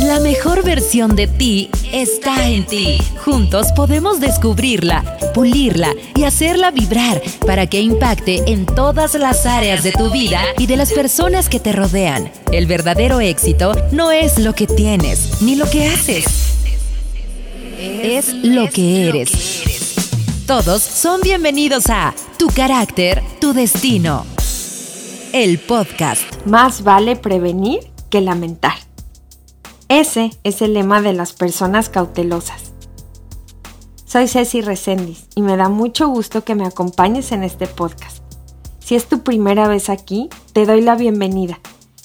La mejor versión de ti está en ti. Juntos podemos descubrirla, pulirla y hacerla vibrar para que impacte en todas las áreas de tu vida y de las personas que te rodean. El verdadero éxito no es lo que tienes ni lo que haces. Es lo que eres. Todos son bienvenidos a Tu carácter, tu destino. El podcast. Más vale prevenir que lamentar. Ese es el lema de las personas cautelosas. Soy Ceci Resendiz y me da mucho gusto que me acompañes en este podcast. Si es tu primera vez aquí, te doy la bienvenida.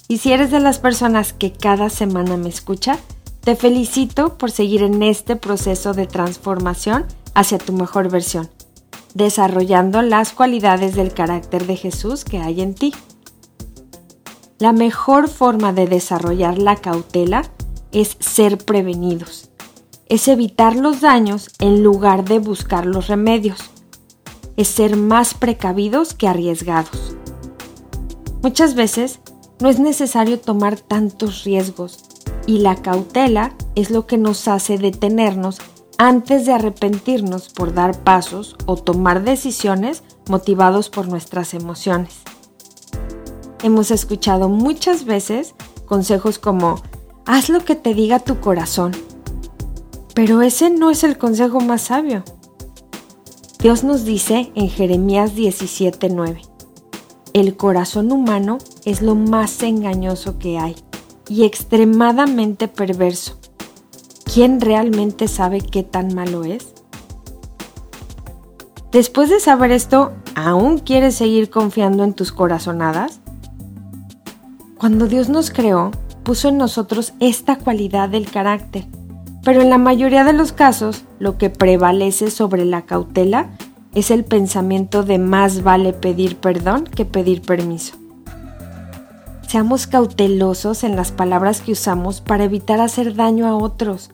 Y si eres de las personas que cada semana me escucha, te felicito por seguir en este proceso de transformación hacia tu mejor versión, desarrollando las cualidades del carácter de Jesús que hay en ti. La mejor forma de desarrollar la cautela es ser prevenidos, es evitar los daños en lugar de buscar los remedios, es ser más precavidos que arriesgados. Muchas veces no es necesario tomar tantos riesgos y la cautela es lo que nos hace detenernos antes de arrepentirnos por dar pasos o tomar decisiones motivados por nuestras emociones. Hemos escuchado muchas veces consejos como haz lo que te diga tu corazón. Pero ese no es el consejo más sabio. Dios nos dice en Jeremías 17:9, el corazón humano es lo más engañoso que hay y extremadamente perverso. ¿Quién realmente sabe qué tan malo es? Después de saber esto, ¿aún quieres seguir confiando en tus corazonadas? Cuando Dios nos creó, puso en nosotros esta cualidad del carácter, pero en la mayoría de los casos lo que prevalece sobre la cautela es el pensamiento de más vale pedir perdón que pedir permiso. Seamos cautelosos en las palabras que usamos para evitar hacer daño a otros.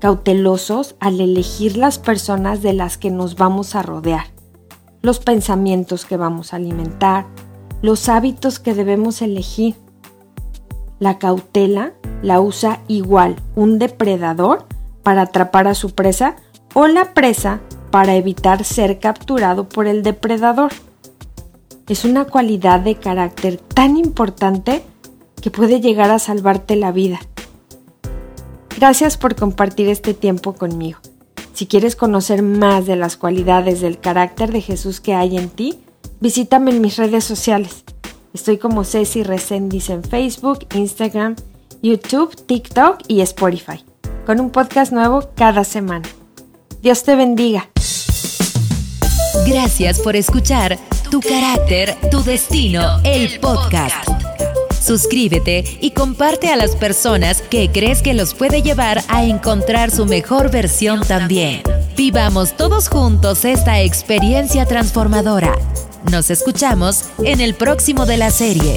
Cautelosos al elegir las personas de las que nos vamos a rodear, los pensamientos que vamos a alimentar, los hábitos que debemos elegir. La cautela la usa igual un depredador para atrapar a su presa o la presa para evitar ser capturado por el depredador. Es una cualidad de carácter tan importante que puede llegar a salvarte la vida. Gracias por compartir este tiempo conmigo. Si quieres conocer más de las cualidades del carácter de Jesús que hay en ti, visítame en mis redes sociales. Estoy como Ceci Resendiz en Facebook, Instagram, YouTube, TikTok y Spotify, con un podcast nuevo cada semana. Dios te bendiga. Gracias por escuchar Tu carácter, tu destino, el podcast. Suscríbete y comparte a las personas que crees que los puede llevar a encontrar su mejor versión también. Vivamos todos juntos esta experiencia transformadora. Nos escuchamos en el próximo de la serie.